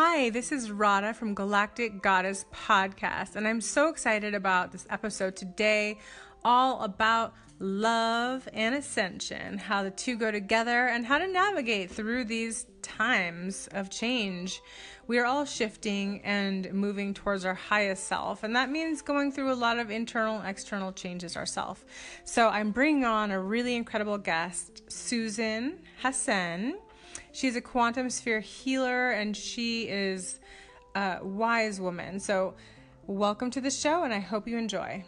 Hi, this is Radha from Galactic Goddess Podcast, and I'm so excited about this episode today, all about love and ascension, how the two go together, and how to navigate through these times of change. We are all shifting and moving towards our highest self, and that means going through a lot of internal and external changes ourselves. So, I'm bringing on a really incredible guest, Susan Hassan. She's a quantum sphere healer, and she is a wise woman. So, welcome to the show, and I hope you enjoy.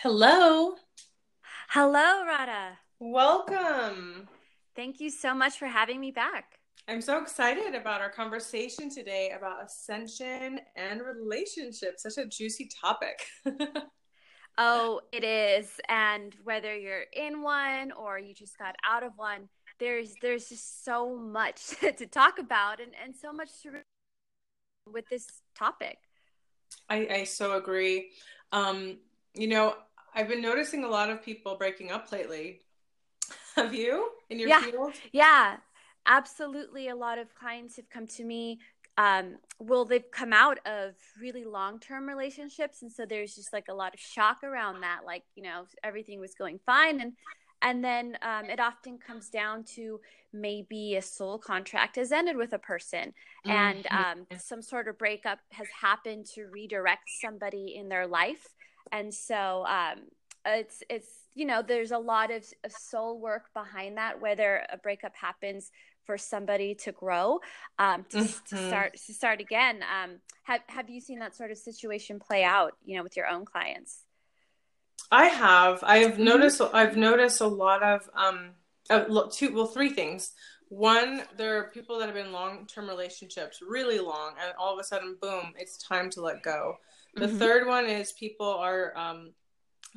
Hello. Hello, Radha. Welcome. Thank you so much for having me back. I'm so excited about our conversation today about ascension and relationships. Such a juicy topic. oh, it is. And whether you're in one or you just got out of one, there's there's just so much to talk about and, and so much to with this topic. I, I so agree. Um, you know, I've been noticing a lot of people breaking up lately. Have you in your yeah. field? Yeah, absolutely. A lot of clients have come to me. Um, well, they've come out of really long term relationships. And so there's just like a lot of shock around that. Like, you know, everything was going fine. And and then um, it often comes down to maybe a soul contract has ended with a person and mm-hmm. um, some sort of breakup has happened to redirect somebody in their life and so um, it's it's you know there's a lot of, of soul work behind that whether a breakup happens for somebody to grow um, to, mm-hmm. to, start to start again um, have have you seen that sort of situation play out you know with your own clients i have i've mm-hmm. noticed i've noticed a lot of um uh, two well three things one there are people that have been long-term relationships really long and all of a sudden boom it's time to let go the mm-hmm. third one is people are um,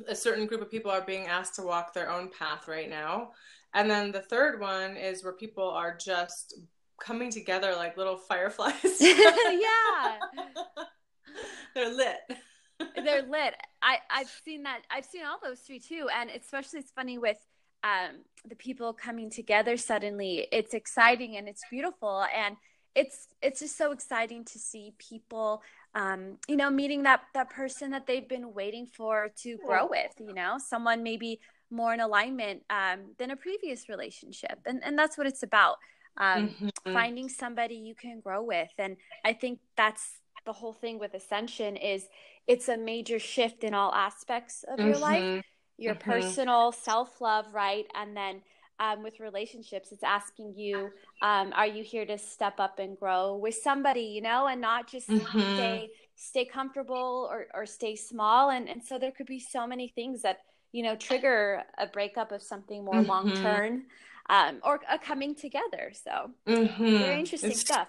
a certain group of people are being asked to walk their own path right now. And then the third one is where people are just coming together like little fireflies. yeah. They're lit. They're lit. I, I've seen that. I've seen all those three too. And especially it's funny with um, the people coming together suddenly. It's exciting and it's beautiful. And it's it's just so exciting to see people um, you know meeting that that person that they've been waiting for to grow with you know someone maybe more in alignment um, than a previous relationship and and that's what it's about um, mm-hmm. finding somebody you can grow with and i think that's the whole thing with ascension is it's a major shift in all aspects of mm-hmm. your life your mm-hmm. personal self-love right and then um, with relationships it's asking you um, are you here to step up and grow with somebody you know and not just mm-hmm. stay stay comfortable or, or stay small and, and so there could be so many things that you know trigger a breakup of something more mm-hmm. long term um, or a coming together so mm-hmm. very interesting it's stuff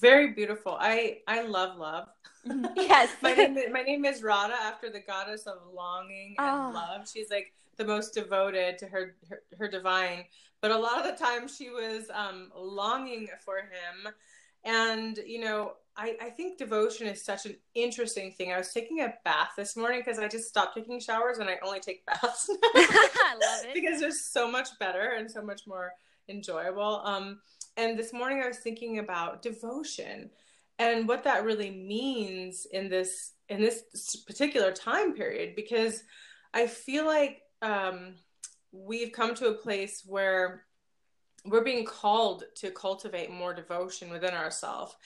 very beautiful i i love love mm-hmm. yes my name is, my name is Radha after the goddess of longing and oh. love she's like the most devoted to her, her, her divine but a lot of the time she was um, longing for him and you know I, I think devotion is such an interesting thing. I was taking a bath this morning because i just stopped taking showers and i only take baths. I love it. Because they're so much better and so much more enjoyable. Um, and this morning i was thinking about devotion and what that really means in this in this particular time period. Because i feel like um, we've come to a place where we're being called to cultivate more devotion within ourselves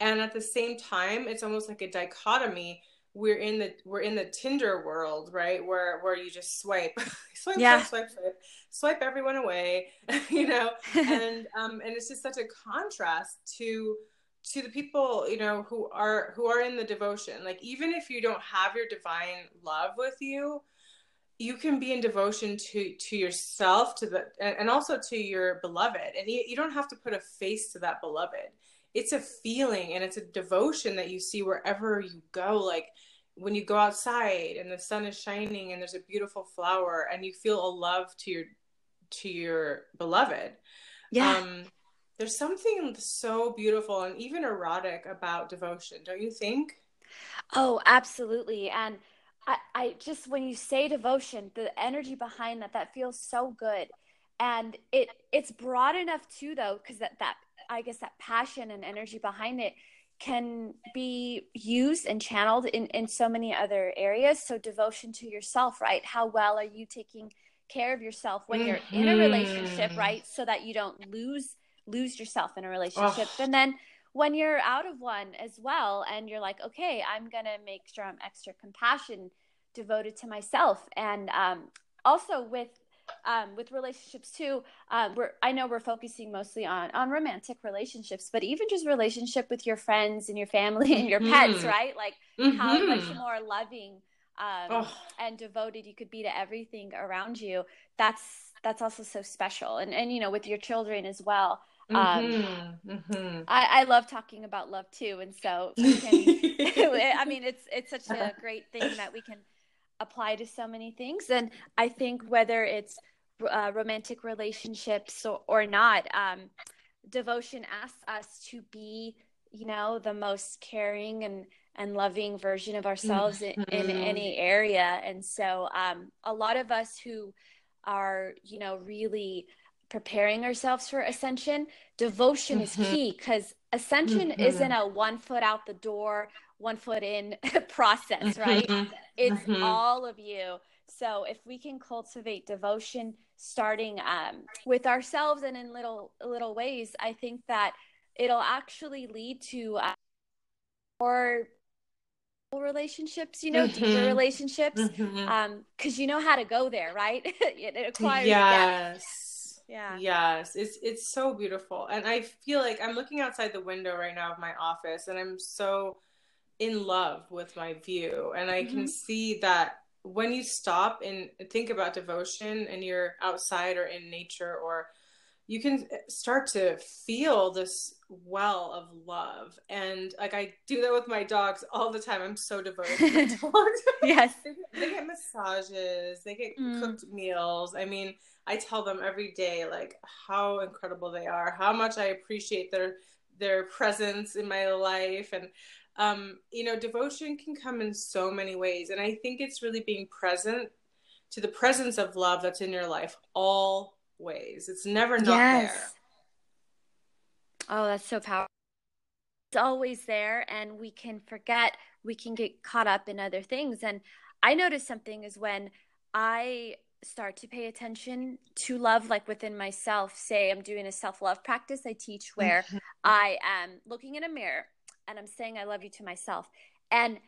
and at the same time it's almost like a dichotomy. We're in the we're in the tinder world right? Where where you just swipe swipe yeah. swipe swipe swipe everyone away you know? And um and it's just such a contrast to to the people you know who are who are in the devotion. Like even if you don't have your divine love with you you can be in devotion to to yourself to the and also to your beloved. And you, you don't have to put a face to that beloved it's a feeling and it's a devotion that you see wherever you go. Like when you go outside and the sun is shining and there's a beautiful flower and you feel a love to your to your beloved yeah. um, there's something so beautiful and even erotic about devotion don't you think? Oh absolutely. And I, I just when you say devotion, the energy behind that that feels so good. and it it's broad enough too though because that that i guess that passion and energy behind it can be used and channeled in in so many other areas so devotion to yourself right how well are you taking care of yourself when you're mm-hmm. in a relationship mm-hmm. right so that you don't lose lose yourself in a relationship oh. and then when you're out of one as well and you're like okay i'm gonna make sure i'm extra compassion devoted to myself and um, also with um, with relationships too um, we're i know we're focusing mostly on on romantic relationships but even just relationship with your friends and your family and your mm-hmm. pets right like mm-hmm. how much more loving um, oh. and devoted you could be to everything around you that's that's also so special and and you know with your children as well um, mm-hmm, mm-hmm. I, I, love talking about love too, and so can, I mean, it's it's such a great thing that we can apply to so many things. And I think whether it's uh, romantic relationships or, or not, um, devotion asks us to be, you know, the most caring and and loving version of ourselves mm-hmm. in, in, mm-hmm. any area. And so, um, a lot of us who are, you know, really preparing ourselves for ascension, devotion mm-hmm. is key because ascension mm-hmm. isn't a one foot out the door, one foot in process, right? Mm-hmm. It's mm-hmm. all of you. So if we can cultivate devotion starting um, with ourselves and in little little ways, I think that it'll actually lead to uh, more relationships, you know, deeper mm-hmm. relationships, because mm-hmm. um, you know how to go there, right? it, it acquires yes. Yeah. Yes, it's it's so beautiful, and I feel like I'm looking outside the window right now of my office, and I'm so in love with my view. And i mm-hmm. can see that when you stop and think about devotion and you're outside or in nature or you can start to feel this well of love. And like i do that with my dogs all the time. I'm so devoted to my dogs. Yes. They, get, they, get, massages. They get mm. cooked meals. I mean i tell them every day like how incredible they are how much i appreciate their their presence in my life. And um, you know, devotion can come in so many ways. And I think it's really being present to the presence of love that's in your life always. It's never not yes. there. Oh, that's so powerful. It's always there, and we can forget, we can get caught up in other things. And I notice something is when I start to pay attention to love like within myself say i'm doing a self-love practice i teach where mm-hmm. i am looking in a mirror and I'm saying I love you to myself. And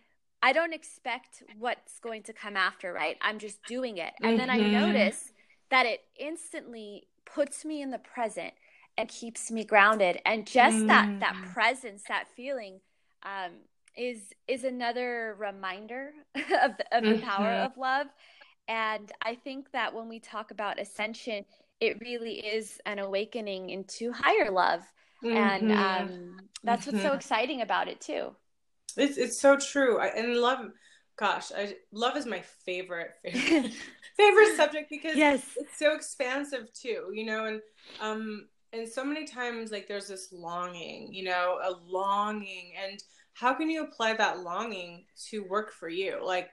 I don't expect what's going to come after, right? I'm just doing it. And mm-hmm. then I mm-hmm. notice that it instantly puts me in the present and keeps me grounded. And just mm. that that presence, that feeling, um, is is another reminder of the, of the mm-hmm. power of love. And I think that when we talk about ascension, it really is an awakening into higher love mm-hmm. and um, that's what's so mm-hmm. exciting about it too. It's it's so true. I, and love, gosh, I love is my favorite favorite, favorite subject because yes, it's so expansive too. You know, and um, and so many times like there's this longing, you know, a longing, and how can you apply that longing to work for you? Like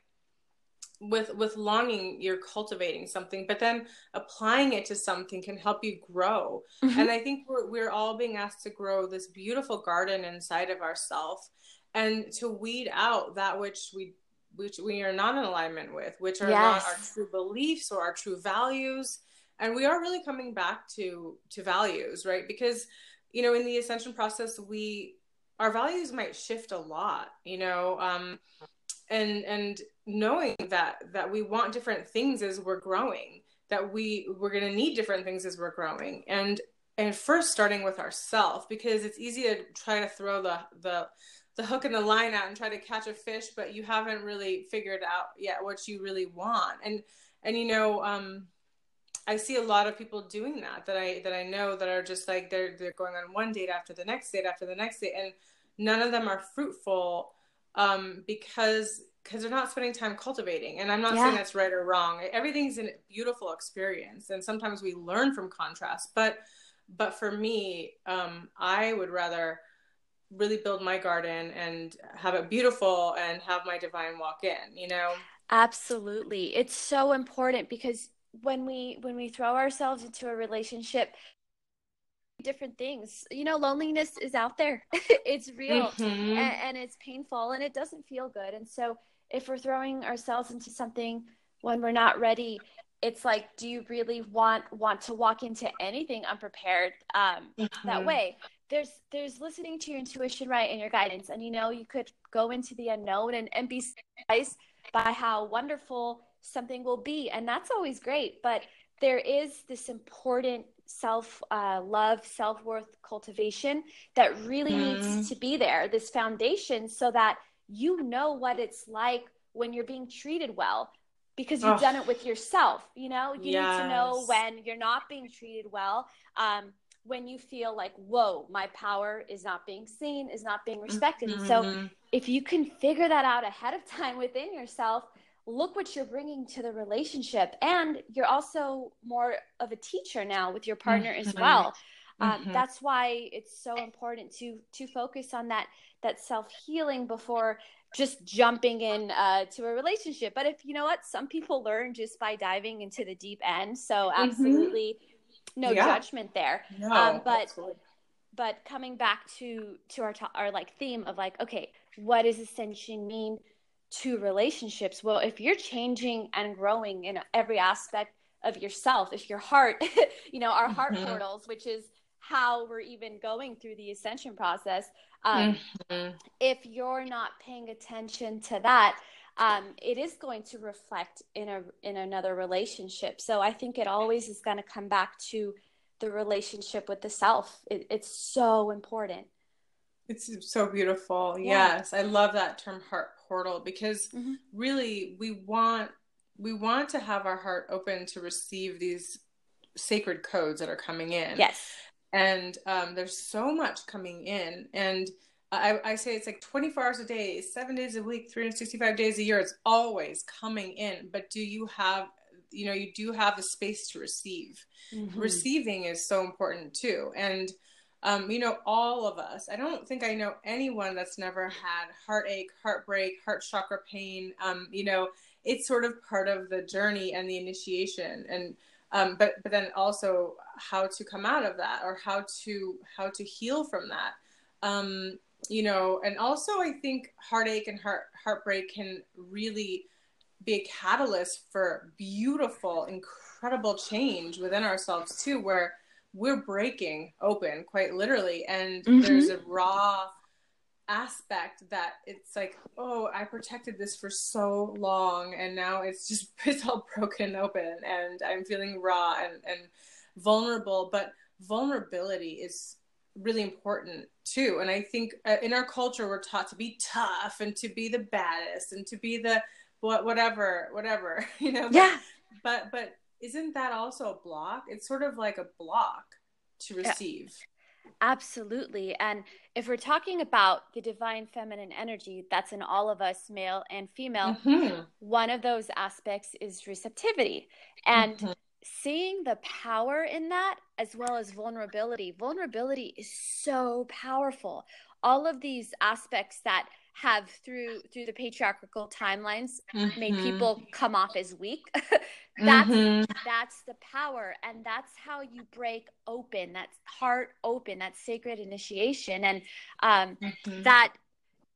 with with longing you're cultivating something but then applying it to something can help you grow mm-hmm. and i think we're, we're all being asked to grow this beautiful garden inside of ourselves and to weed out that which we which we are not in alignment with which are yes. not our true beliefs or our true values and we are really coming back to to values right because you know in the ascension process we our values might shift a lot you know um and and knowing that that we want different things as we're growing that we we're going to need different things as we're growing. And and first starting with ourselves because it's easy to try to throw the the the hook and the line out and try to catch a fish but you haven't really figured out yet what you really want. And and you know um I see a lot of people doing that that I that I know that are just like they're they're going on one date after the next date after the next date and none of them are fruitful um, because because they're not spending time cultivating. And I'm not yeah. saying that's right or wrong. Everything's a beautiful experience, and sometimes we learn from contrast. But but for me, um, I would rather really build my garden and have it beautiful and have my divine walk in. You know. Absolutely, it's so important because when we when we throw ourselves into a relationship different things. You know loneliness is out there. It's real mm-hmm. and, and, it's painful and it doesn't feel good. And so if we're throwing ourselves into something when we're not ready it's like do you really want want to walk into anything unprepared um, mm-hmm. that way? There's there's listening to your intuition right and your guidance. And you know you could go into the unknown and, and be surprised by how wonderful something will be. And that's always great but there is this important self uh, love self worth cultivation that really mm. needs to be there this foundation so that you know what it's like when you're being treated well because you've oh. done it with yourself you know you yes. need to know when you're not being treated well um, when you feel like whoa my power is not being seen is not being respected mm-hmm. so mm-hmm. if you can figure that out ahead of time within yourself look what you're bringing to the relationship and you're also more of a teacher now with your partner mm-hmm. as well um, mm-hmm. that's why it's so important to to focus on that that self healing before just jumping in uh, to a relationship but if you know what some people learn just by diving into the deep end so mm-hmm. absolutely mm-hmm. no yeah. judgment there no, um, but absolutely. but coming back to to our our like theme of like okay what does ascension mean to relationships well if you're changing and growing in every aspect of yourself if your heart you know our heart mm-hmm. portals which is how we're even going through the ascension process um, mm-hmm. if you're not paying attention to that um, it is going to reflect in a in another relationship so i think it always is going to come back to the relationship with the self it, it's so important it's so beautiful. Yeah. Yes, I love that term heart portal because mm-hmm. really we want we want to have our heart open to receive these sacred codes that are coming in. Yes. And um, there's so much coming in and I, I say it's like 24 hours a day, seven days a week, 365 days a year. It's always coming in. But do you have, you know, you do have the space to receive. Mm-hmm. Receiving is so important too. And um, you know, all of us. I don't think I know anyone that's never had heartache, heartbreak, heart chakra pain. Um, you know, it's sort of part of the journey and the initiation, and um, but but then also how to come out of that or how to how to heal from that. Um, you know, and also I think heartache and heart heartbreak can really be a catalyst for beautiful, incredible change within ourselves too, where we're breaking open quite literally and mm-hmm. there's a raw aspect that it's like oh i protected this for so long and now it's just it's all broken open and i'm feeling raw and, and vulnerable. But vulnerability is really important too. And i think uh, in our culture we're taught to be tough and to be the baddest and to be the what whatever whatever you know? Yeah. but but isn't that also a block? It's sort of like a block to receive. Yeah. Absolutely. And if we're talking about the divine feminine energy that's in all of us, male and female, mm-hmm. one of those aspects is receptivity. And mm-hmm. seeing the power in that as well as vulnerability. Vulnerability is so powerful. All of these aspects that have through through the patriarchal timelines mm-hmm. made people come off as weak that's mm-hmm. that's the power and that's how you break open that heart open that sacred initiation and um, mm-hmm. that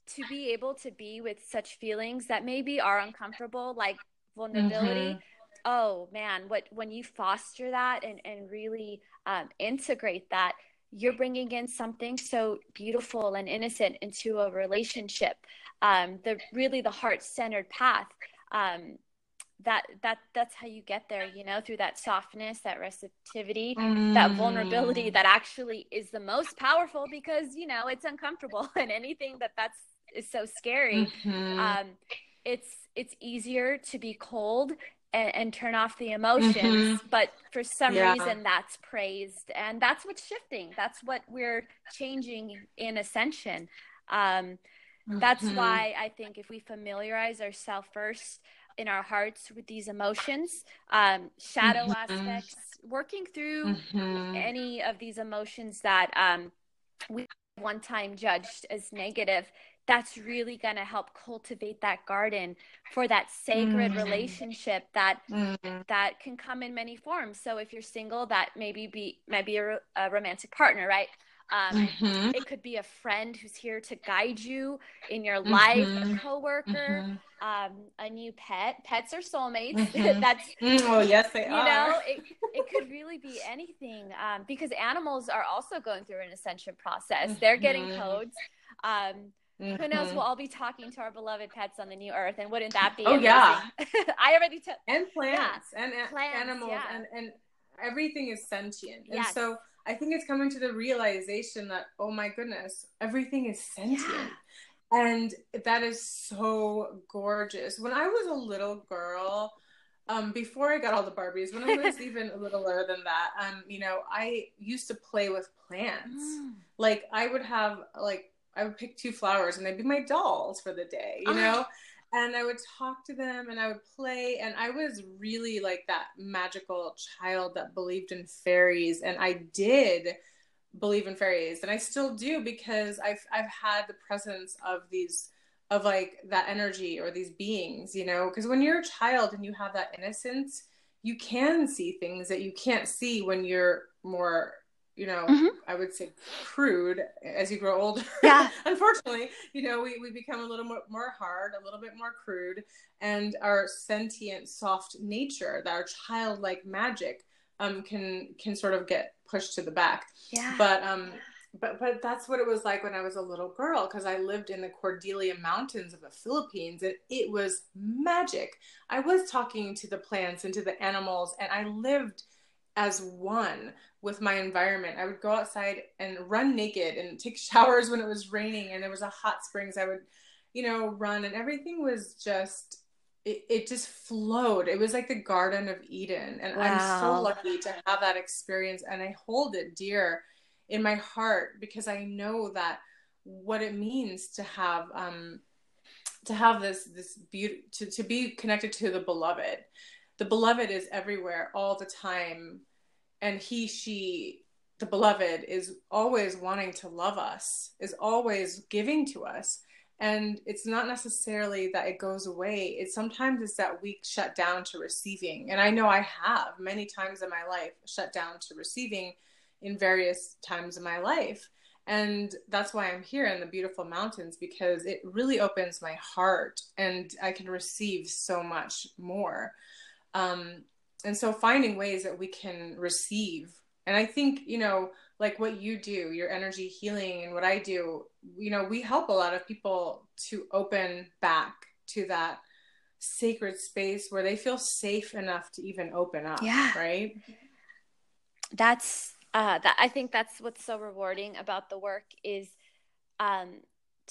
to be able to be with such feelings that maybe are uncomfortable like vulnerability mm-hmm. oh man what when you foster that and and really um, integrate that you're bringing in something so beautiful and innocent into a relationship um, the really the heart-centered path um, that that that's how you get there you know through that softness that receptivity mm. that vulnerability that actually is the most powerful because you know it's uncomfortable and anything that that's is so scary mm-hmm. um, it's it's easier to be cold and, and turn off the emotions mm-hmm. but for some yeah. reason that's praised and that's what's shifting that's what we're changing in ascension um, mm-hmm. that's why i think if we familiarize ourselves first in our hearts with these emotions um, shadow mm-hmm. aspects working through mm-hmm. any of these emotions that um, we one time judged as negative that's really going to help cultivate that garden for that sacred mm. relationship that mm. that can come in many forms so if you're single that maybe be maybe a, a romantic partner right um, mm-hmm. It could be a friend who's here to guide you in your life, mm-hmm. a coworker, mm-hmm. um, a new pet. Pets are soulmates. Mm-hmm. That's mm, oh yes, they you are. You know, it, it could really be anything um, because animals are also going through an ascension process. They're getting mm-hmm. codes. Um, Mm-hmm. Who knows? We'll all be talking to our beloved pets on the new earth, and wouldn't that be? Oh amazing? yeah, I already took and plants yeah. and plants, animals yeah. and and everything is sentient, and so I think it's coming to the realization that oh my goodness, everything is sentient. Yeah. And that is so gorgeous. When I was a little girl, um, before I got all the Barbies, when I was even a littler than that, um, you know, I used to play with plants. Mm. Like I would have like I would pick two flowers and they'd be my dolls for the day, you ah. know? and I would talk to them and I would play and I was really like that magical child that believed in fairies and I did believe in fairies and I still do because I've I've had the presence of these of like that energy or these beings, you know, because when you're a child and you have that innocence, you can see things that you can't see when you're more you know, mm-hmm. I would say crude as you grow older. Yeah. Unfortunately, you know, we, we become a little more, more hard, a little bit more crude, and our sentient, soft nature, that our childlike magic, um, can can sort of get pushed to the back. Yeah. But um, but but that's what it was like when I was a little girl because I lived in the Cordillera Mountains of the Philippines and it was magic. I was talking to the plants and to the animals, and I lived as one with my environment. I would go outside and run naked and take showers when it was raining and there was a hot springs. I would, you know, run and everything was just it, it just flowed. It was like the Garden of Eden. And wow. I'm so lucky to have that experience and I hold it dear in my heart because I know that what it means to have um to have this this beauty to, to be connected to the beloved the beloved is everywhere all the time and he she the beloved is always wanting to love us is always giving to us. And it's not necessarily that it goes away. It sometimes it's that we shut down to receiving. And i know i have many times in my life shut down to receiving in various times in my life. And that's why i'm here in the beautiful mountains because it really opens my heart and i can receive so much more um, and so finding ways that we can receive. And I think, you know, like what you do, your energy healing and what I do, you know, we help a lot of people to open back to that sacred space where they feel safe enough to even open up. Yeah. Right. That's uh that I think that's what's so rewarding about the work is um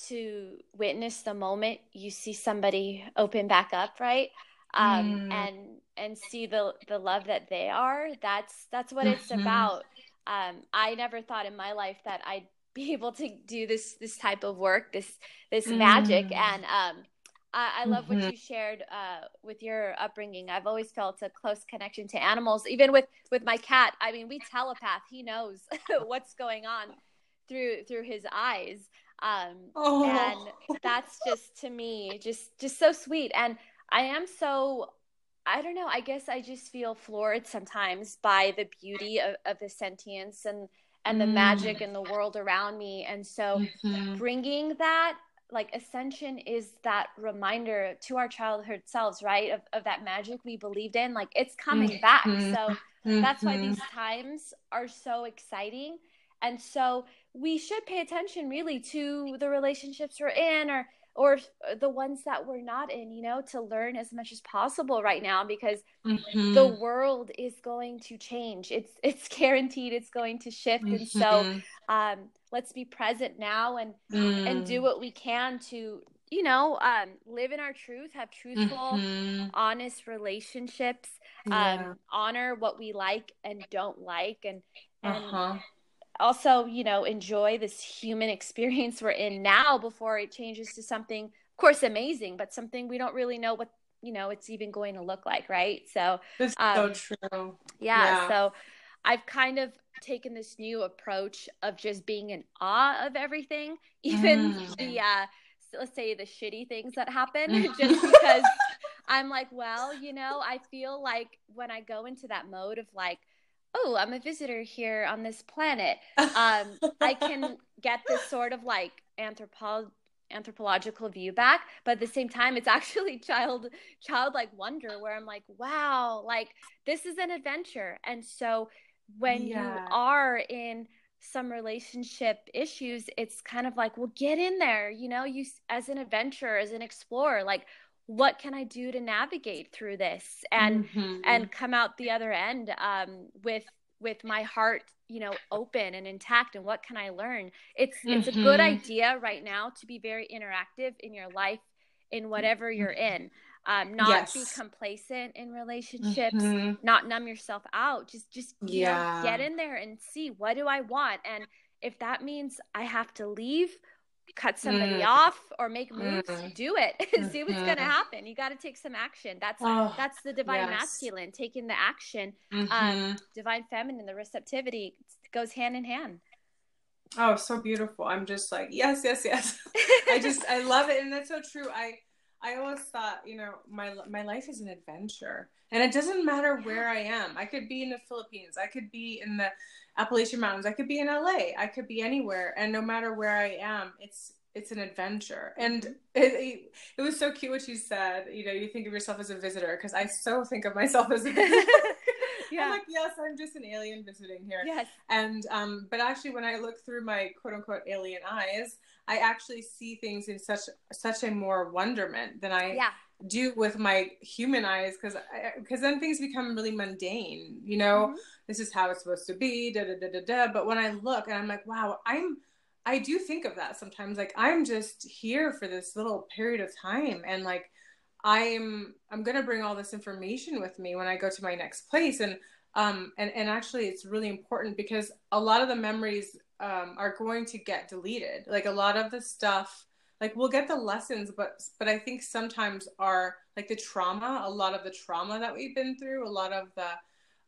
to witness the moment you see somebody open back up, right? Um, mm. and and see the the love that they are. That's that's what it's mm-hmm. about. Um, I never thought in my life that I'd be able to do this this type of work, this this mm. magic, and um, I, I, love mm-hmm. what you shared uh, with your upbringing. I've always felt a close connection to animals, even with with my cat. I mean, we telepath. He knows what's going on through through his eyes. Um, oh. and that's just to me just just so sweet and I am so I don't know. I guess I just feel floored sometimes by the beauty of, of the sentience and and the mm. magic in the world around me. And so, mm-hmm. bringing that like ascension is that reminder to our childhood selves, right? Of of that magic we believed in. Like it's coming mm-hmm. back. So mm-hmm. that's why these mm-hmm. times are so exciting. And so we should pay attention really to the relationships we're in or or the ones that we're not in, you know, to learn as much as possible right now because mm-hmm. the world is going to change. It's it's guaranteed it's going to shift. Mm-hmm. And so mm-hmm. um, let's be present now and mm. and do what we can to you know um, live in our truth have truthful mm-hmm. honest relationships yeah. um, honor what we like and don't like and and uh-huh also, you know, enjoy this human experience we're in now before it changes to something, of course, amazing, but something we don't really know what you know it's even going to look like, right? So that's um, so true. Yeah, yeah. So I've kind of taken this new approach of just being in awe of everything, even mm. the uh, let's say the shitty things that happen just because I'm like, well, you know, I feel like when I go into that mode of like, oh, I'm a visitor here on this planet, um, I can get this sort of like anthropology anthropological view back but at the same time it's actually child childlike wonder where i'm like wow like this is an adventure and so when yeah. you are in some relationship issues it's kind of like well get in there you know you as an adventurer as an explorer like what can I do to navigate through this and mm-hmm. and come out the other end um, with with my heart you know open and intact and what can I learn it's mm-hmm. it's a good mm-hmm. idea right now to be very interactive in your life in whatever you're in um, not yes. be complacent in relationships mm-hmm. not numb yourself out just just yeah. Know, get in there and see what do I want and if that means I have to leave cut somebody mm. off or make moves mm. do it see what's mm-hmm. going to happen you got to take some action that's oh, that's the divine yes. masculine taking the action um, mm-hmm. um, divine feminine the receptivity goes hand in hand oh so beautiful i'm just like yes yes yes i just i love it and that's so true i i always thought you know my my life is an adventure and it doesn't matter where i am i could be in the philippines i could be in the Appalachian Mountains. I could be in LA. I could be anywhere. And no matter where I am, it's it's an adventure. And mm-hmm. it, it, it was so cute what you said. You know, you think of yourself as a visitor because I so think of myself as a visitor. Yeah. I'm like, yes, I'm just an alien visiting here. Yes. And um, but actually, when I look through my quote unquote alien eyes, I actually see things in such such a more wonderment than I yeah do with my human eyes because because then things become really mundane you know mm-hmm. this is how it's supposed to be da da da da da but when i look and i'm like wow i'm i do think of that sometimes like i'm just here for this little period of time and like i'm i'm gonna bring all this information with me when i go to my next place. And um and and actually it's really important because a lot of the memories um, are going to get deleted. Like a lot of the stuff like we'll get the lessons but but i think sometimes our like the trauma a lot of the trauma that we've been through a lot of the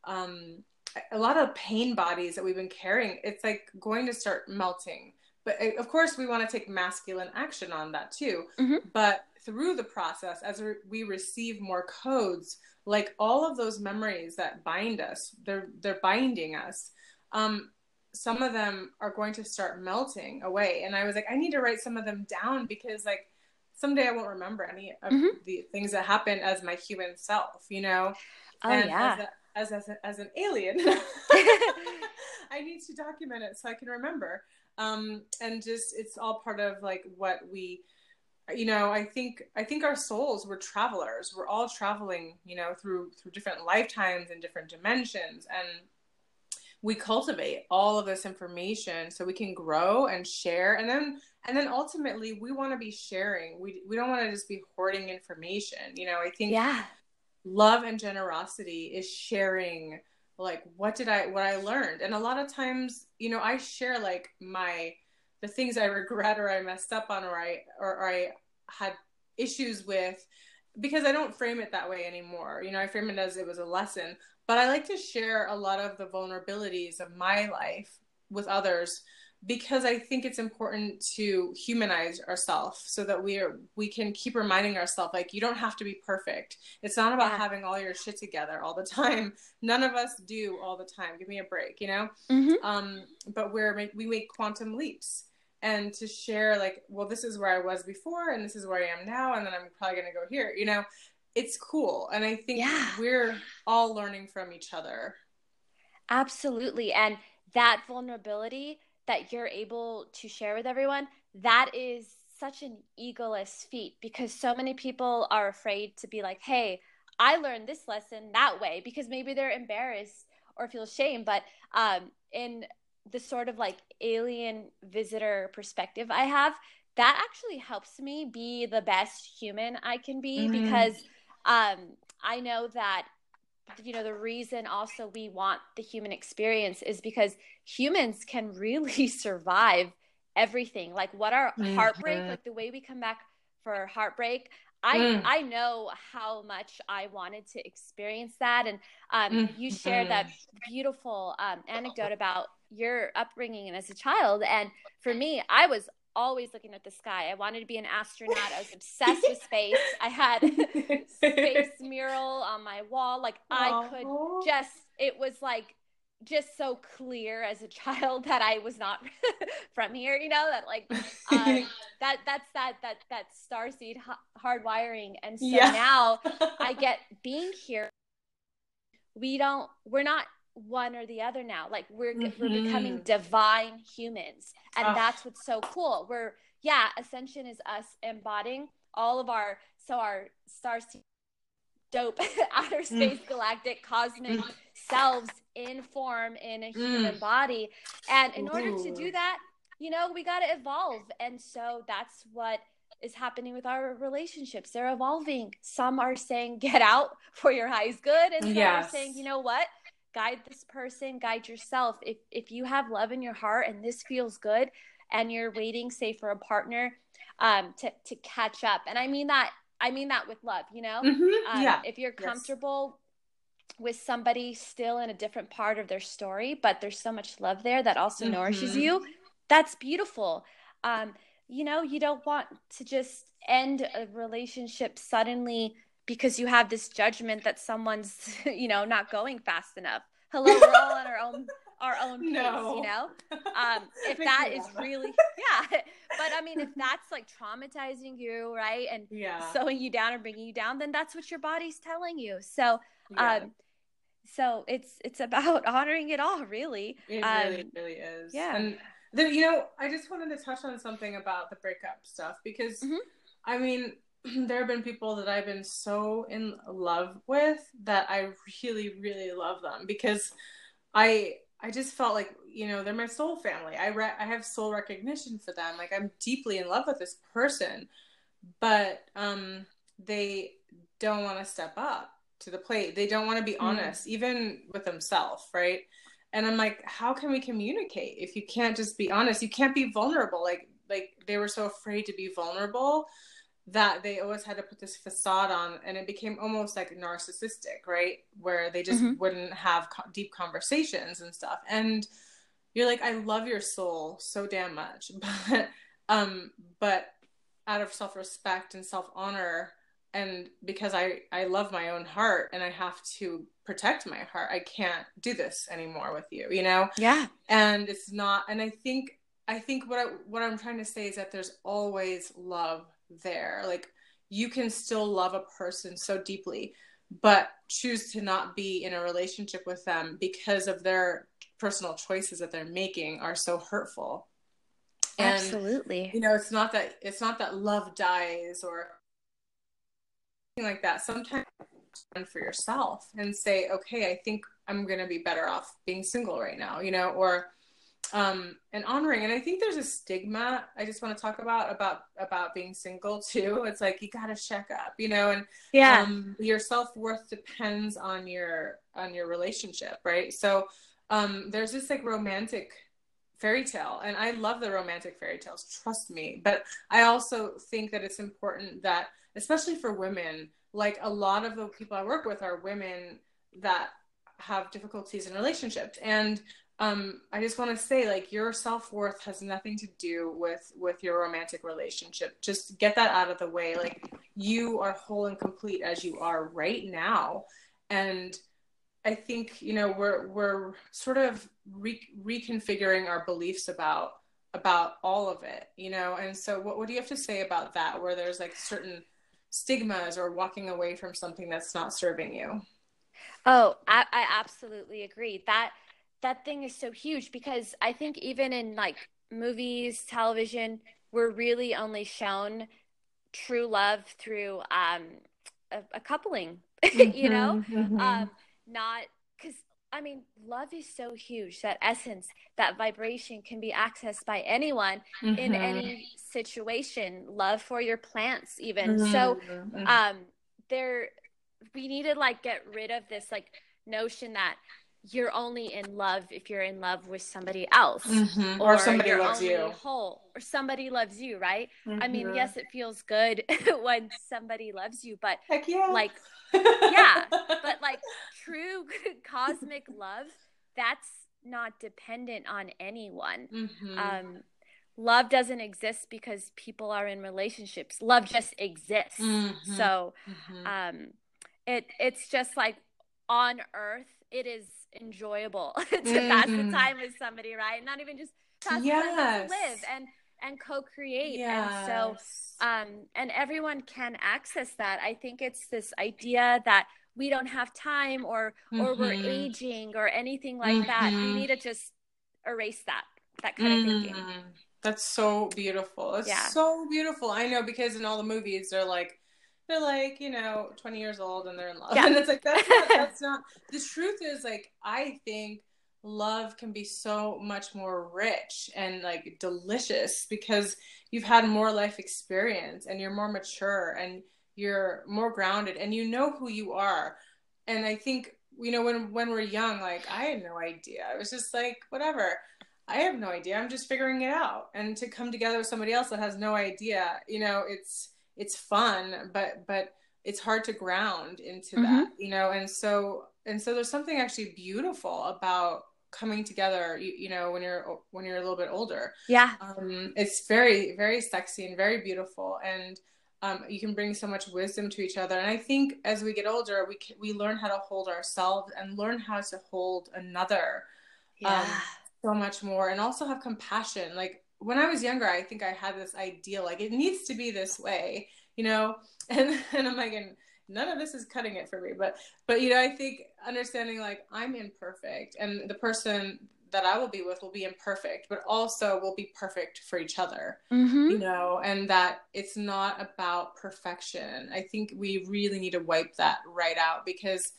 um a lot of pain bodies that we've been carrying it's like going to start melting. But eh, of course we want to take masculine action on that too. Mm-hmm. but through the process as we receive more codes like all of those memories that bind us they're they're binding us um some of them are going to start melting away. And I was like, I need to write some of them down because like someday I won't remember any of mm-hmm. the things that happen as my human self, you know? Oh and yeah. As, a, as, as, a, as an alien, I need to document it so I can remember. Um, and just, it's all part of like what we, you know, I think, I think our souls, we're travelers. We're all traveling, you know, through, through different lifetimes and different dimensions. And we cultivate all of this information so we can grow and share and then and then ultimately we want to be sharing we we don't want to just be hoarding information you know i think yeah love and generosity is sharing like what did i what i learned and a lot of times you know i share like my the things i regret or i messed up on or i or, or i had issues with because i don't frame it that way anymore you know i frame it as it was a lesson but I like to share a lot of the vulnerabilities of my life with others because I think it's important to humanize ourselves so that we are we can keep reminding ourselves like you don't have to be perfect. It's not about yeah. having all your shit together all the time. None of us do all the time. Give me a break, you know. Mm-hmm. Um, but we're we make quantum leaps and to share like, well, this is where I was before, and this is where I am now, and then I'm probably gonna go here, you know it's cool and i think yeah. we're all learning from each other absolutely and that vulnerability that you're able to share with everyone that is such an egoless feat because so many people are afraid to be like hey i learned this lesson that way because maybe they're embarrassed or feel shame but um, in the sort of like alien visitor perspective i have that actually helps me be the best human i can be mm-hmm. because um, I know that you know the reason also we want the human experience is because humans can really survive everything like what our mm-hmm. heartbreak like the way we come back for heartbreak I mm. I know how much I wanted to experience that, and um, mm. you shared that beautiful um, anecdote about your upbringing and as a child. And for me, I was always looking at the sky. I wanted to be an astronaut. I was obsessed with space. I had space mural on my wall. Like I could just it was like just so clear as a child that I was not from here, you know, that like um, that that's that that that starseed hardwiring and so yeah. now I get being here we don't we're not one or the other now like we're mm-hmm. we're becoming divine humans and oh. that's what's so cool we're yeah ascension is us embodying all of our so our stars dope outer mm. space mm. galactic cosmic mm. selves in form in a human mm. body and in Ooh. order to do that you know we got to evolve and so that's what is happening with our relationships they're evolving some are saying get out for your highest good and some yes. are saying you know what guide this person, guide yourself. If if you have love in your heart and this feels good and you're waiting, say, for a partner um, to to catch up. And I mean that I mean that with love, you know? Mm-hmm. Um, yeah. If you're comfortable yes. with somebody still in a different part of their story, but there's so much love there that also mm-hmm. nourishes you, that's beautiful. Um, you know, you don't want to just end a relationship suddenly because you have this judgment that someone's you know not going fast enough hello we're all on our own our own pace no. you know um if that is really yeah but i mean if that's like traumatizing you right and yeah. slowing you down or bringing you down then that's what your body's telling you so yeah. um so it's it's about honoring it all really it um, really, really is yeah and then you know i just wanted to touch on something about the breakup stuff because mm-hmm. i mean there have been people that I've been so in love with that I really, really love them because I I just felt like you know they're my soul family. I re- I have soul recognition for them. Like I'm deeply in love with this person, but um, they don't want to step up to the plate. They don't want to be mm-hmm. honest, even with themselves, right? And I'm like, how can we communicate if you can't just be honest? You can't be vulnerable. Like like they were so afraid to be vulnerable that they always had to put this facade on and it became almost like narcissistic right? Where they just mm-hmm. wouldn't have co- deep conversations and stuff. And you're like i love your soul so damn much. But um but out of self-respect and self-honor and because i i love my own heart and i have to protect my heart i can't do this anymore with you you know? Yeah. And it's not and i think i think what i what i'm trying to say is that there's always love there. Like you can still love a person so deeply, but choose to not be in a relationship with them because of their personal choices that they're making are so hurtful. And, Absolutely. You know, it's not that it's not that love dies or like that. Sometimes for yourself and say, okay, I think I'm going to be better off being single right now, you know, or um, and honoring. And I think there's a stigma I just want to talk about about about being single too. It's like you got to check up, you know, and yeah, um, your self worth depends on your on your relationship, right? So um, there's this like romantic fairy tale, and I love the romantic fairy tales. Trust me, but I also think that it's important that, especially for women, like a lot of the people I work with are women that have difficulties in relationships and um, I just want to say, like, your self worth has nothing to do with with your romantic relationship. Just get that out of the way. Like, you are whole and complete as you are right now, and I think you know we're we're sort of re- reconfiguring our beliefs about about all of it, you know. And so, what what do you have to say about that? Where there's like certain stigmas or walking away from something that's not serving you. Oh, I, I absolutely agree. That that thing is so huge because I think even in like movies, television, we're really only shown true love through um, a, a coupling, mm-hmm, you know, mm-hmm. um, not because I mean, love is so huge. That essence, that vibration can be accessed by anyone mm-hmm. in any situation. Love for your plants, even. So, mm-hmm. um, there, we need to like get rid of this like notion that you're only in love if you're in love with somebody else mm-hmm. or, or, somebody loves you whole or somebody loves you right mm-hmm. i mean mm-hmm. yes it feels good when somebody loves you but Heck yeah. like yeah but like true cosmic love that's not dependent on anyone mm-hmm. um love doesn't exist because people are in relationships. Love just exists. Mm-hmm. So mm-hmm. um it it's just like on earth it is enjoyable to mm-hmm. pass the mm-hmm. time with somebody, right? Not even just pass yes. the time to live and and co-create. Yes. And so um and everyone can access that. I think it's this idea that we don't have time or or mm-hmm. we're aging or anything like mm-hmm. that. We mm-hmm. need to just erase that that kind mm-hmm. of thinking. Mm-hmm. That's so beautiful. It's yeah. so beautiful. I know because in all the movies they're like they're like, you know, 20 years old and they're in love. Yeah. And it's like that's not that's not the truth is like I think love can be so much more rich and like delicious because you've had more life experience and you're more mature and you're more grounded and you know who you are. And i think you know when when we're young like i had no idea. I was just like whatever. I have no idea. I'm just figuring it out. And to come together with somebody else that has no idea you know it's it's fun but but it's hard to ground into mm-hmm. that you know and so and so there's something actually beautiful about coming together you, you know when you're when you're a little bit older yeah um it's very very sexy and very beautiful and um, you can bring so much wisdom to each other. And I think as we get older, we can, we learn how to hold ourselves and learn how to hold another um, yeah. um, so much more, and also have compassion. Like when I was younger, I think I had this idea like it needs to be this way, you know. And and I'm like, and none of this is cutting it for me. But but you know, I think understanding like I'm imperfect, and the person that I will be with will be imperfect, but also will be perfect for each other, mm-hmm. you know, and that it's not about perfection. I think we really need to wipe that right out because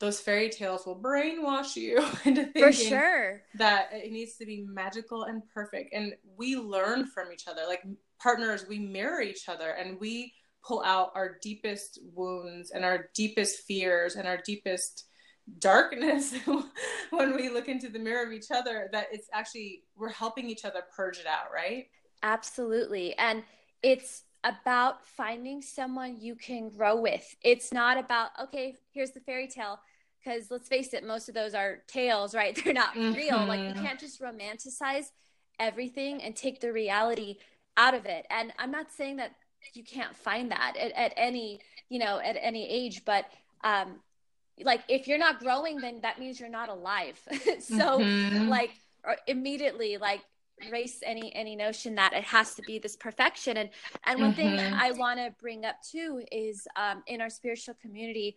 those fairy tales will brainwash you into thinking for sure. that it needs to be magical and perfect. And we learn from each other. Like partners, we mirror each other and we pull out our deepest wounds and our deepest fears and our deepest darkness when we look into the mirror of each other that it's actually we're helping each other purge it out right absolutely and it's about finding someone you can grow with it's not about okay here's the fairy tale because let's face it most of those are tales right they're not mm-hmm. real like you mm-hmm. can't just romanticize everything and take the reality out of it and i'm not saying that you can't find that at, at any you know at any age but um like if you're not growing then that means you're not alive so mm-hmm. like immediately like race any any notion that it has to be this perfection and and one mm-hmm. thing i want to bring up too is um, in our spiritual community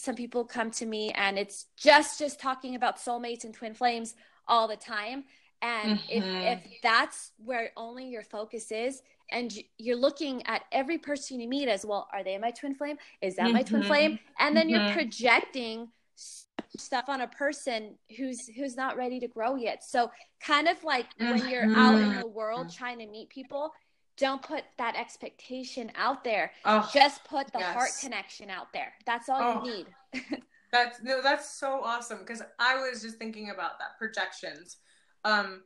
some people come to me and it's just just talking about soulmates and twin flames all the time and mm-hmm. if if that's where only your focus is and you're looking at every person you meet as well are they my twin flame is that mm-hmm. my twin flame mm-hmm. and then mm-hmm. you're projecting stuff on a person who's who's not ready to grow yet so kind of like when you're mm-hmm. out in the world trying to meet people don't put that expectation out there. Oh, just put the yes. heart connection out there. That's all oh, you need. That's no that's so awesome because i was just thinking about that projections. Um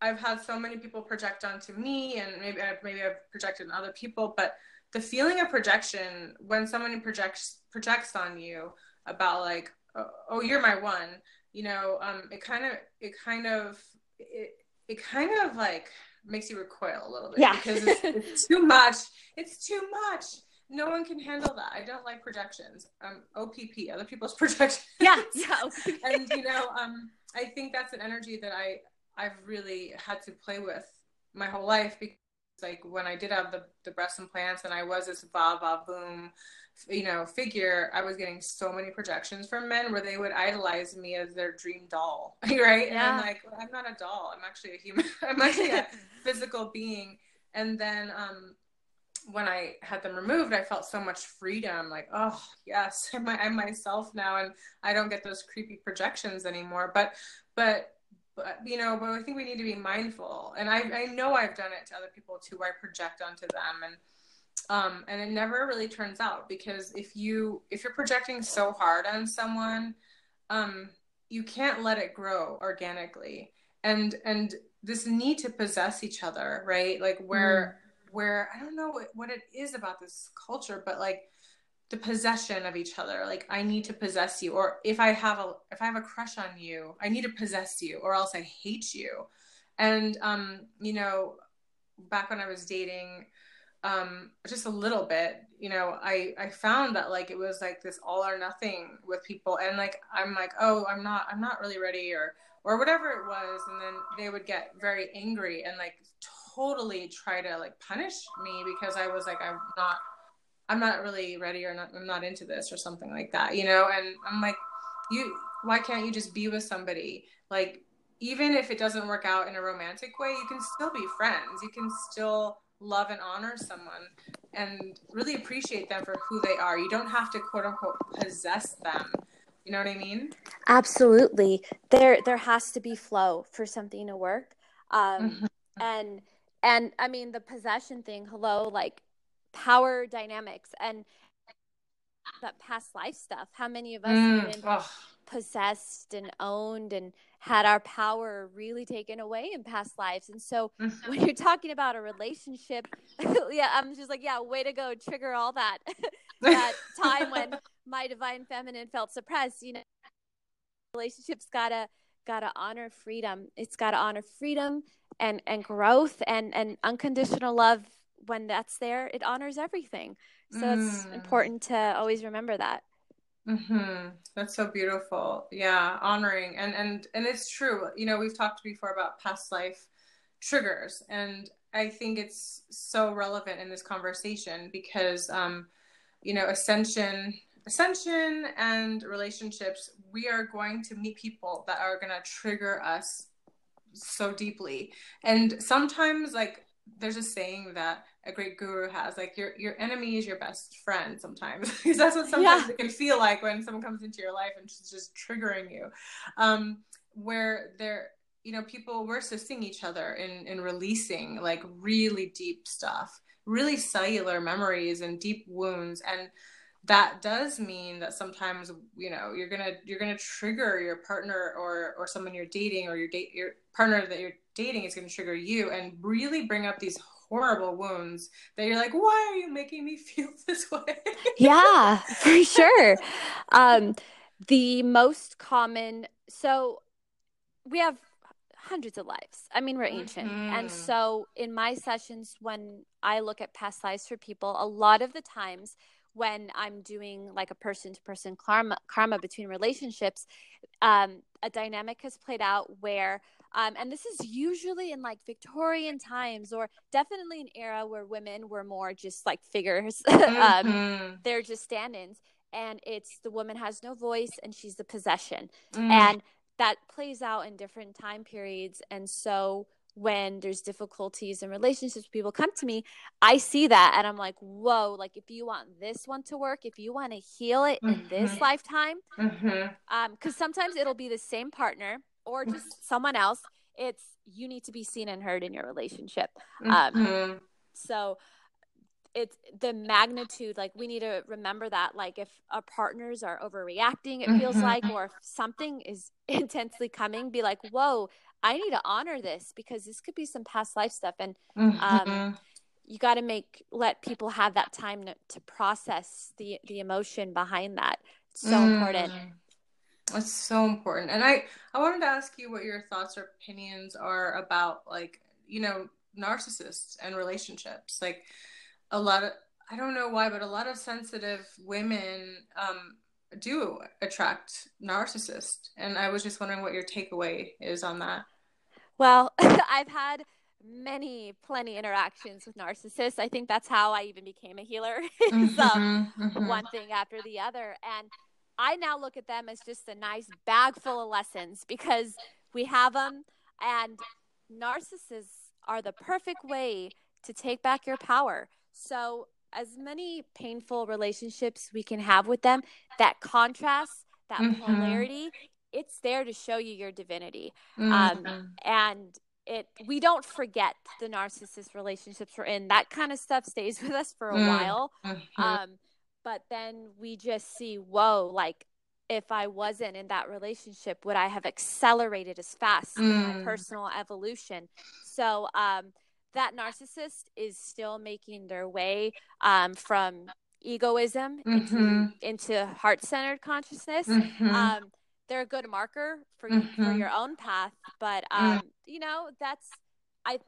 I've had so many people project onto me, and maybe I've, maybe I've projected on other people, but the feeling of projection when someone projects projects on you about like, oh, oh you're my one, you know, um, it kind of it kind of it it kind of like makes you recoil a little bit yeah. because it's, it's too much. It's too much no one can handle that. I don't like projections. Um, OPP, other people's projections. Yeah, yeah. and you know, um, I think that's an energy that I I've really had to play with my whole life because like when I did have the, the breast implants and I was this va va boom, you know, figure, I was getting so many projections from men where they would idolize me as their dream doll, right? Yeah. And I'm like, well, I'm not a doll. I'm actually a human. I'm actually a physical being. And then um, when I had them removed, I felt so much freedom. Like, oh yes, I'm, I'm myself now, and I don't get those creepy projections anymore. But but but you know but i think we need to be mindful and i i know i've done it to other people too where i project onto them and um and it never really turns out because if you if you're projecting so hard on someone um you can't let it grow organically. And and this need to possess each other right? Like where mm. where i don't know what, what it is about this culture but like the possession of each other. Like i need to possess you or if i have a if i have a crush on you i need to possess you or else i hate you. And um you know back when I was dating, um, just a little bit, you know, I I found that like it was like this all or nothing with people, and like I'm like, oh, I'm not, I'm not really ready, or or whatever it was, and then they would get very angry and like totally try to like punish me because I was like, I'm not, I'm not really ready, or not, I'm not into this, or something like that, you know, and I'm like, you, why can't you just be with somebody? Like even if it doesn't work out in a romantic way, you can still be friends. You can still love and honor someone and really appreciate them for who they are. You don't have to quote unquote possess them. You know what I mean? Absolutely. There there has to be flow for something to work. Um mm-hmm. and and I mean the possession thing, hello, like power dynamics and that past life stuff. How many of us mm, been possessed and owned and had our power really taken away in past lives. And so mm-hmm. when you're talking about a relationship, yeah, I'm just like, yeah, way to go, trigger all that that time when my divine feminine felt suppressed. You know, relationships gotta gotta honor freedom. It's gotta honor freedom and and growth and and unconditional love. When that's there, it honors everything. So mm. it's important to always remember that. Mm-hmm. That's so beautiful. Yeah, honoring and and and it's true. You know, we've talked before about past life triggers, and I think it's so relevant in this conversation because, um, you know, ascension, ascension, and relationships. We are going to meet people that are going to trigger us so deeply, and sometimes like there's a saying that a great guru has like your your enemy is your best friend sometimes because that's what sometimes yeah. it can feel like when someone comes into your life and just, just triggering you um where they're you know people we're assisting each other in in releasing like really deep stuff really cellular memories and deep wounds and that does mean that sometimes you know you're gonna you're gonna trigger your partner or or someone you're dating or your date your partner that you're dating is gonna trigger you and really bring up these horrible wounds that you're like, why are you making me feel this way? yeah, for sure. Um, the most common, so we have hundreds of lives. I mean, we're ancient. Mm-hmm. And so in my sessions, when I look at past lives for people, a lot of the times when I'm doing like a person to person karma karma between relationships, um, a dynamic has played out where um, and this is usually in like Victorian times or definitely an era where women were more just like figures. um, mm-hmm. They're just stand ins. And it's the woman has no voice and she's the possession. Mm. And that plays out in different time periods. And so when there's difficulties in relationships, people come to me, I see that and I'm like, whoa, like if you want this one to work, if you want to heal it mm-hmm. in this mm-hmm. lifetime, mm-hmm. um, because sometimes it'll be the same partner or just someone else. It's you need to be seen and heard in your relationship. Um, mm-hmm. So it's the magnitude like we need to remember that like if our partners are overreacting it feels mm-hmm. like or if something is intensely coming be like whoa i need to honor this because this could be some past life stuff and um, mm-hmm. you got to make let people have that time to, to process the the emotion behind that it's so mm. important it's so important. And I I wanted to ask you what your thoughts or opinions are about like, you know, narcissists and relationships. Like a lot of I don't know why, but a lot of sensitive women um do attract narcissists. And I was just wondering what your takeaway is on that. Well, I've had many plenty interactions with narcissists i think that's how i even became a healer mm-hmm, mm-hmm. one thing after the other and I now look at them as just a nice bag full of lessons because we have them, and narcissists are the perfect way to take back your power. So, as many painful relationships we can have with them, that contrast, that mm-hmm. polarity, it's there to show you your divinity. Um, mm-hmm. Um, and it we don't forget the narcissist relationships we're in. That kind of stuff stays with us for a mm-hmm. while. Um, but then we just see whoa like if i wasn't in that relationship would i have accelerated as fast mm. in my mm. personal evolution so um, that narcissist is still making their way um, from egoism mm-hmm. into, into heart-centered consciousness mm-hmm. um, they're a good marker for mm-hmm. for your own path but mm. um, you know that's i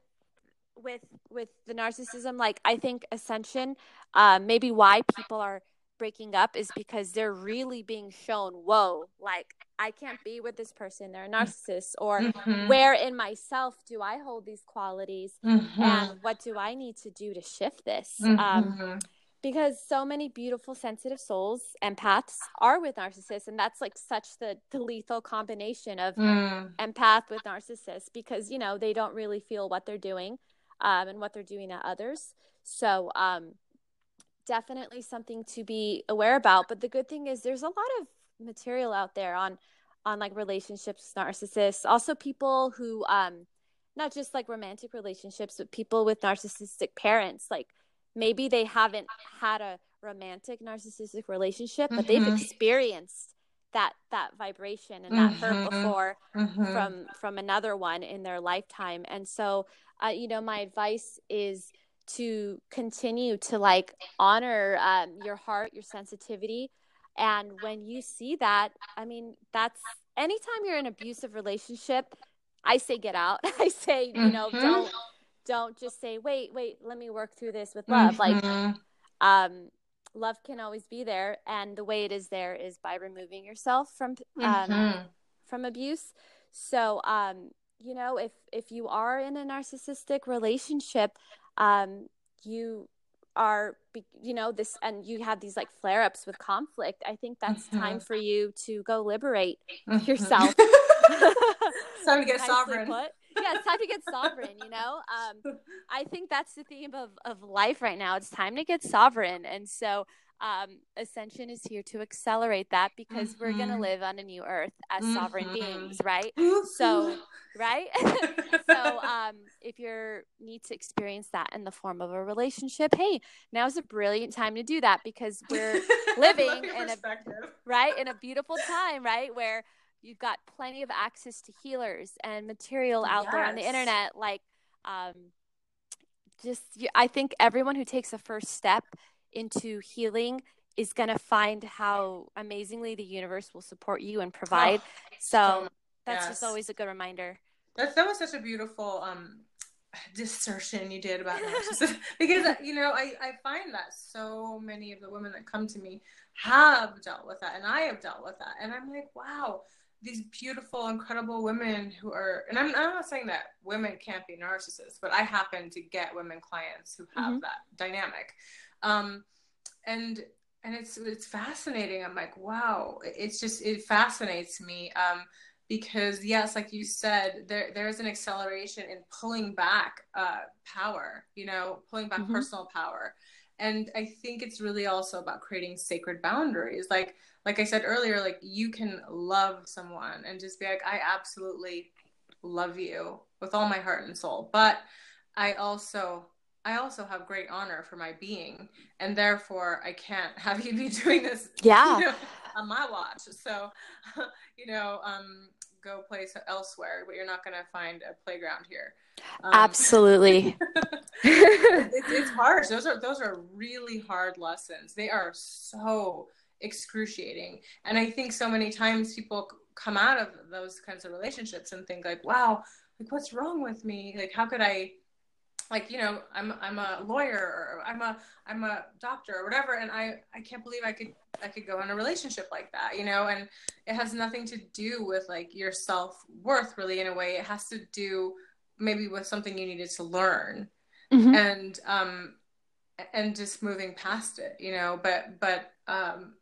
with with the narcissism like i think ascension uh, maybe why people are breaking up is because they're really being shown whoa like i can't be with this person they're a narcissist or mm-hmm. where in myself do i hold these qualities mm-hmm. and what do i need to do to shift this um, mm-hmm. um, because so many beautiful sensitive souls empaths are with narcissists and that's like such the, the lethal combination of mm. empath with narcissist because you know they don't really feel what they're doing um, and what they're doing to others. So um, definitely something to be aware about. But the good thing is there's a lot of material out there on on like relationships with narcissists. Also people who um not just like romantic relationships but people with narcissistic parents. Like maybe they haven't had a romantic narcissistic relationship but mm-hmm. they've experienced that that vibration and that mm-hmm. hurt before mm-hmm. from from another one in their lifetime and so uh, you know my advice is to continue to like honor um, your heart your sensitivity and when you see that i mean that's anytime you're in an abusive relationship i say get out i say you know mm-hmm. don't don't just say wait wait let me work through this with love mm-hmm. like um love can always be there and the way it is there is by removing yourself from um, mm-hmm. from abuse so um you know if if you are in a narcissistic relationship um you are you know this and you have these like flare ups with conflict i think that's mm-hmm. time for you to go liberate mm-hmm. yourself time to get sovereign put yeah, it's time to get sovereign, you know? Um, I think that's the theme of, of life right now. It's time to get sovereign. And so um, Ascension is here to accelerate that because mm-hmm. we're going to live on a new earth as mm-hmm. sovereign beings, right? so, right? so, um, if you need to experience that in the form of a relationship, hey, now's a brilliant time to do that because we're living in a right in a beautiful time, right? Where you've got plenty of access to healers and material out yes. there on the internet like um, just i think everyone who takes a first step into healing is going to find how amazingly the universe will support you and provide oh, so that's yes. just always a good reminder that, that was such a beautiful um dissertation you did about narcissism because you know I, I find that so many of the women that come to me have dealt with that and i have dealt with that and i'm like wow these beautiful, incredible women who are, and I'm, I'm, not saying that women can't be narcissists, but I happen to get women clients who have mm-hmm. that dynamic. Um, and, and it's, it's fascinating. I'm like, wow, it's just, it fascinates me. Um, because yes, like you said, there, there's an acceleration in pulling back, uh, power, you know, pulling back mm-hmm. personal power. And I think it's really also about creating sacred boundaries. Like, like I said earlier, like you can love someone and just be like, I absolutely love you with all my heart and soul. But I also I also have great honor for my being, and therefore I can't have you be doing this. Yeah. You know, on my watch. So, you know, um, go play elsewhere, but you're not going to find a playground here. Um, Absolutely. it's, it's hard. Those are those are really hard lessons. They are so excruciating. And I think so many times people come out of those kinds of relationships and think like, wow, like what's wrong with me? Like how could I like you know i'm i'm a lawyer or i'm a i'm a doctor or whatever and i i can't believe i could i could go in a relationship like that you know and it has nothing to do with like your self-worth really in a way it has to do maybe with something you needed to learn mm-hmm. and um and just moving past it you know but but um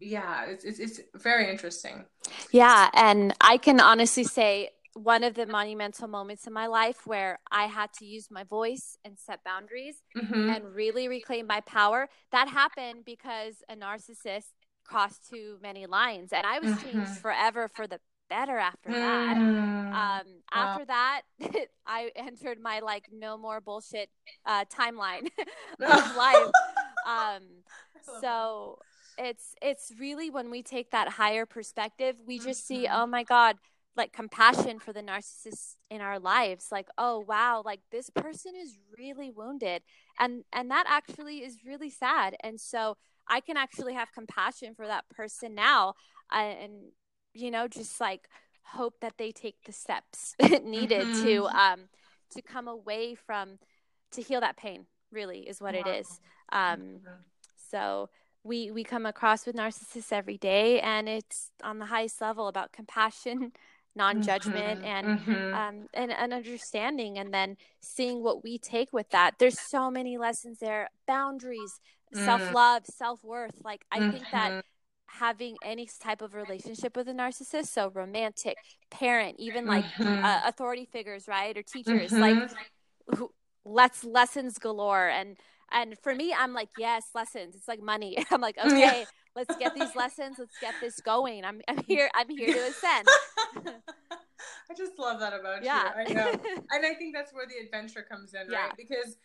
yeah, it's, it's, it's very interesting. Yeah, and I can honestly say one of the monumental moments in my life where I had to use my voice and set boundaries mm-hmm. and really reclaim my power. That happened because a narcissist crossed too many lines, and I was mm-hmm. changed forever for the better after that. Mm. Um, wow. After that, I entered my like no more bullshit uh, timeline of life. Um, so it's it's really when we take that higher perspective we just see mm-hmm. oh my god like compassion for the narcissist in our lives like oh wow like this person is really wounded and and that actually is really sad and so i can actually have compassion for that person now uh, and you know just like hope that they take the steps needed mm-hmm. to um to come away from to heal that pain really is what wow. it is um so we we come across with narcissists every day and it's on the highest level about compassion non-judgment mm-hmm, and mm-hmm. Um, and an understanding and then seeing what we take with that there's so many lessons there boundaries mm. self-love self-worth like i mm-hmm. think that mm-hmm. having any type of relationship with a narcissist so romantic parent even like mm-hmm. uh, authority figures right or teachers like mm-hmm. who, let's lessons galore and and for me i'm like yes lessons. It's like money. I'm like okay yeah let's get these lessons. Let's get this going. I'm, I'm here i'm here to ascend. I just love that about yeah. you i know. And i think that's where the adventure comes in yeah. right? Because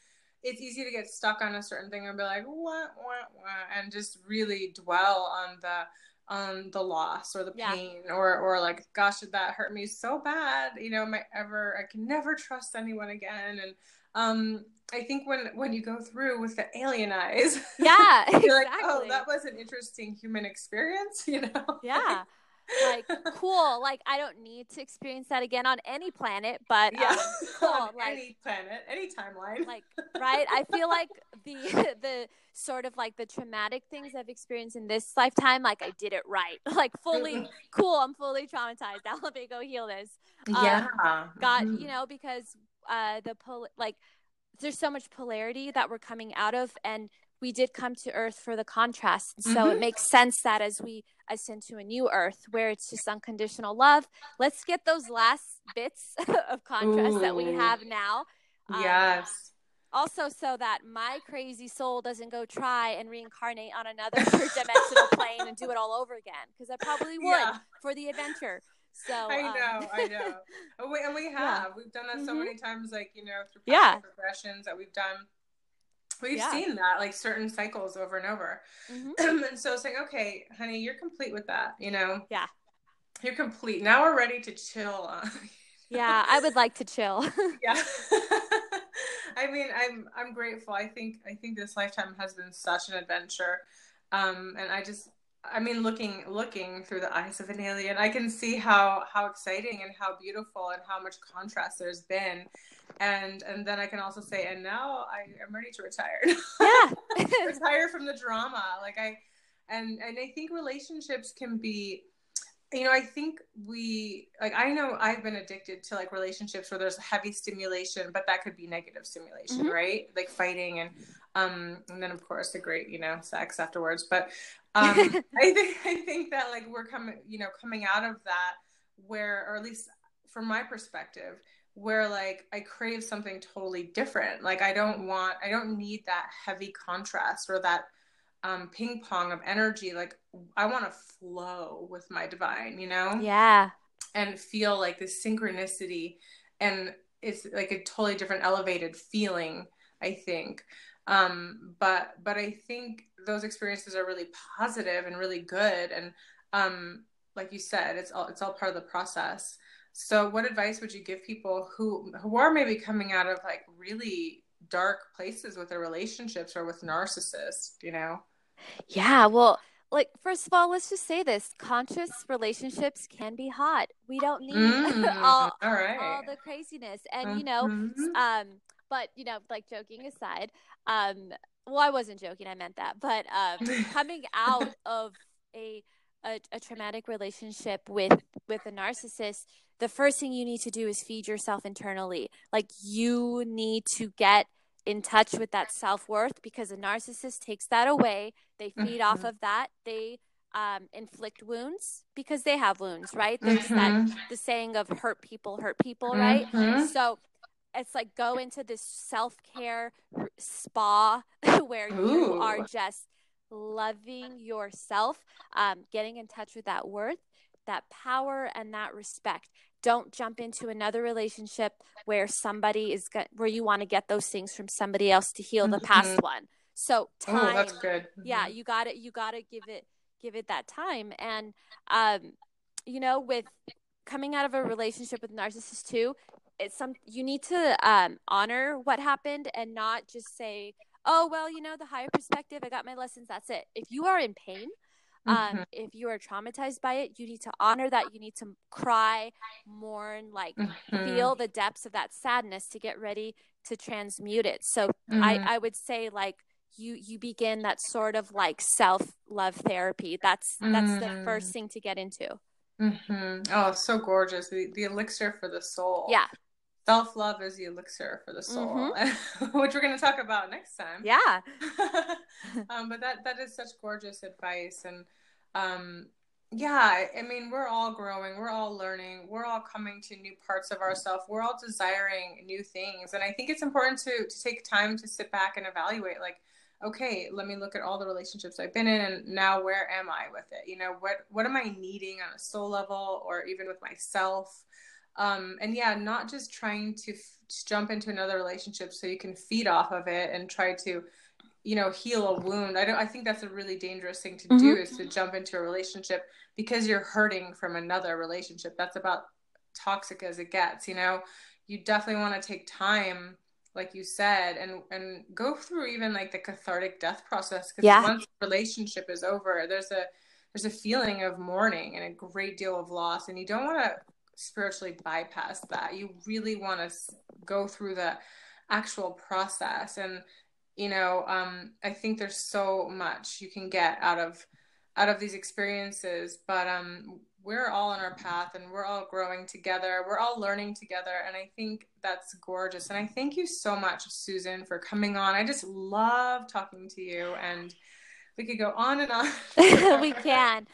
it's easy to get stuck on a certain thing and be like what what what and just really dwell on the on the loss or the pain yeah. or or like gosh did that hurt me so bad? You know am i ever i can never trust anyone again. And um I think when when you go through with the alien eyes, yeah, you're exactly. like, oh, that was an interesting human experience, you know? Yeah. like cool. Like i don't need to experience that again on any planet but yeah um, cool. On like, any planet any timeline. Like right? I feel like the the sort of like the traumatic things i've experienced in this lifetime like i did it right. Like fully cool. I'm fully traumatized. Now let me go heal this. Um, yeah got mm-hmm. you know because uh the pol- like there's so much polarity that we're coming out of and we did come to earth for the contrast so mm-hmm. it makes sense that as we ascend to a new earth where it's just unconditional love let's get those last bits of contrast Ooh. that we have now um, yes um, also so that my crazy soul doesn't go try and reincarnate on another dimensional plane and do it all over again because i probably would yeah. for the adventure so I um, know, I know. And we, and we have. Yeah. We've done that so mm-hmm. many times, like, you know, through yeah. progressions that we've done. We've yeah. seen that, like certain cycles over and over. Mm-hmm. and so saying, okay, honey, you're complete with that, you know? Yeah. You're complete. Now we're ready to chill. yeah, I would like to chill. yeah. I mean, I'm I'm grateful. I think I think this lifetime has been such an adventure. Um, and I just I mean, looking looking through the eyes of an alien, I can see how how exciting and how beautiful and how much contrast there's been, and and then I can also say, and now I am ready to retire. Yeah, retire from the drama. Like I, and and I think relationships can be you know, I think we like I know I've been addicted to like relationships where there's heavy stimulation, but that could be negative stimulation, mm-hmm. right? Like fighting and um and then of course the great, you know, sex afterwards. But um I think I think that like we're coming, you know, coming out of that where or at least from my perspective, where like I crave something totally different. Like I don't want I don't need that heavy contrast or that um, ping pong of energy. Like I want to flow with my divine, you know? Yeah. And feel like this synchronicity, and it's like a totally different elevated feeling. I think, um, but but I think those experiences are really positive and really good, and um, like you said, it's all it's all part of the process. So, what advice would you give people who who are maybe coming out of like really dark places with their relationships or with narcissists? You know. Yeah, well, like first of all, let's just say this: conscious relationships can be hot. We don't need mm, all, all, right. all the craziness, and you know, mm-hmm. um, but you know, like joking aside, um, well, I wasn't joking. I meant that, but um, coming out of a, a a traumatic relationship with with a narcissist, the first thing you need to do is feed yourself internally. Like you need to get in touch with that self worth because a narcissist takes that away. They feed mm-hmm. off of that. They um, inflict wounds because they have wounds, right? There's mm-hmm. that the saying of hurt people hurt people, right? Mm-hmm. So it's like go into this self care spa where Ooh. you are just loving yourself, um, getting in touch with that worth, that power, and that respect don't jump into another relationship where somebody is go- where you want to get those things from somebody else to heal the past mm-hmm. one so time oh, that's good mm-hmm. yeah you got it you got to give it give it that time and um you know with coming out of a relationship with narcissist too it's some you need to um honor what happened and not just say oh well you know the higher perspective i got my lessons that's it if you are in pain Um, mm-hmm. If you are traumatized by it, you need to honor that. You need to cry, mourn, like mm-hmm. feel the depths of that sadness to get ready to transmute it. So mm-hmm. I, I would say like you you begin that sort of like self love therapy. That's that's the mm. first thing to get into. Mm-hmm. Oh, so gorgeous! The the elixir for the soul. Yeah. Self love is the elixir for the soul, mm-hmm. which we're going to talk about next time. Yeah. um, but that that is such gorgeous advice, and um, yeah, I mean, we're all growing, we're all learning, we're all coming to new parts of ourselves, we're all desiring new things, and I think it's important to to take time to sit back and evaluate, like okay, let me look at all the relationships I've been in and now where am I with it? You know, what what am I needing on a soul level or even with myself? Um, and yeah, not just trying to f- jump into another relationship so you can feed off of it and try to, you know, heal a wound. I don't. I think that's a really dangerous thing to mm-hmm. do is to jump into a relationship because you're hurting from another relationship. That's about toxic as it gets. You know, you definitely want to take time like you said and and go through even like the cathartic death process because yeah. once the relationship is over there's a there's a feeling of mourning and a great deal of loss and you don't want to spiritually bypass that you really want to go through the actual process and you know um, i think there's so much you can get out of out of these experiences but um we're all on our path and we're all growing together. We're all learning together. And I think that's gorgeous. And I thank you so much, Susan, for coming on. I just love talking to you. And we could go on and on. we can.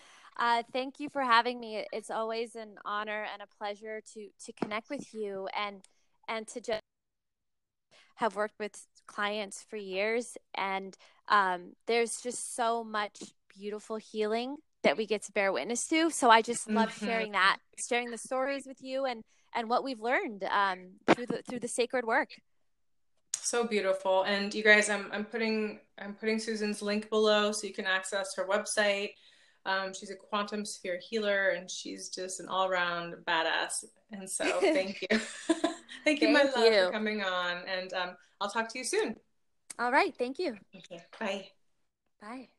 Uh, thank you for having me. It's always an honor and a pleasure to to connect with you and and to just have worked with clients for years. And um, there's just so much beautiful healing that we get to bear witness to. So I just love mm-hmm. sharing that, sharing the stories with you and and what we've learned um, through the through the sacred work. So beautiful, and you guys, I'm I'm putting I'm putting Susan's link below so you can access her website. Um, she's a quantum sphere healer, and she's just an all-round badass. And so, thank you, thank you, thank my love, you. for coming on. And um, I'll talk to you soon. All right, thank you. Okay, bye. Bye.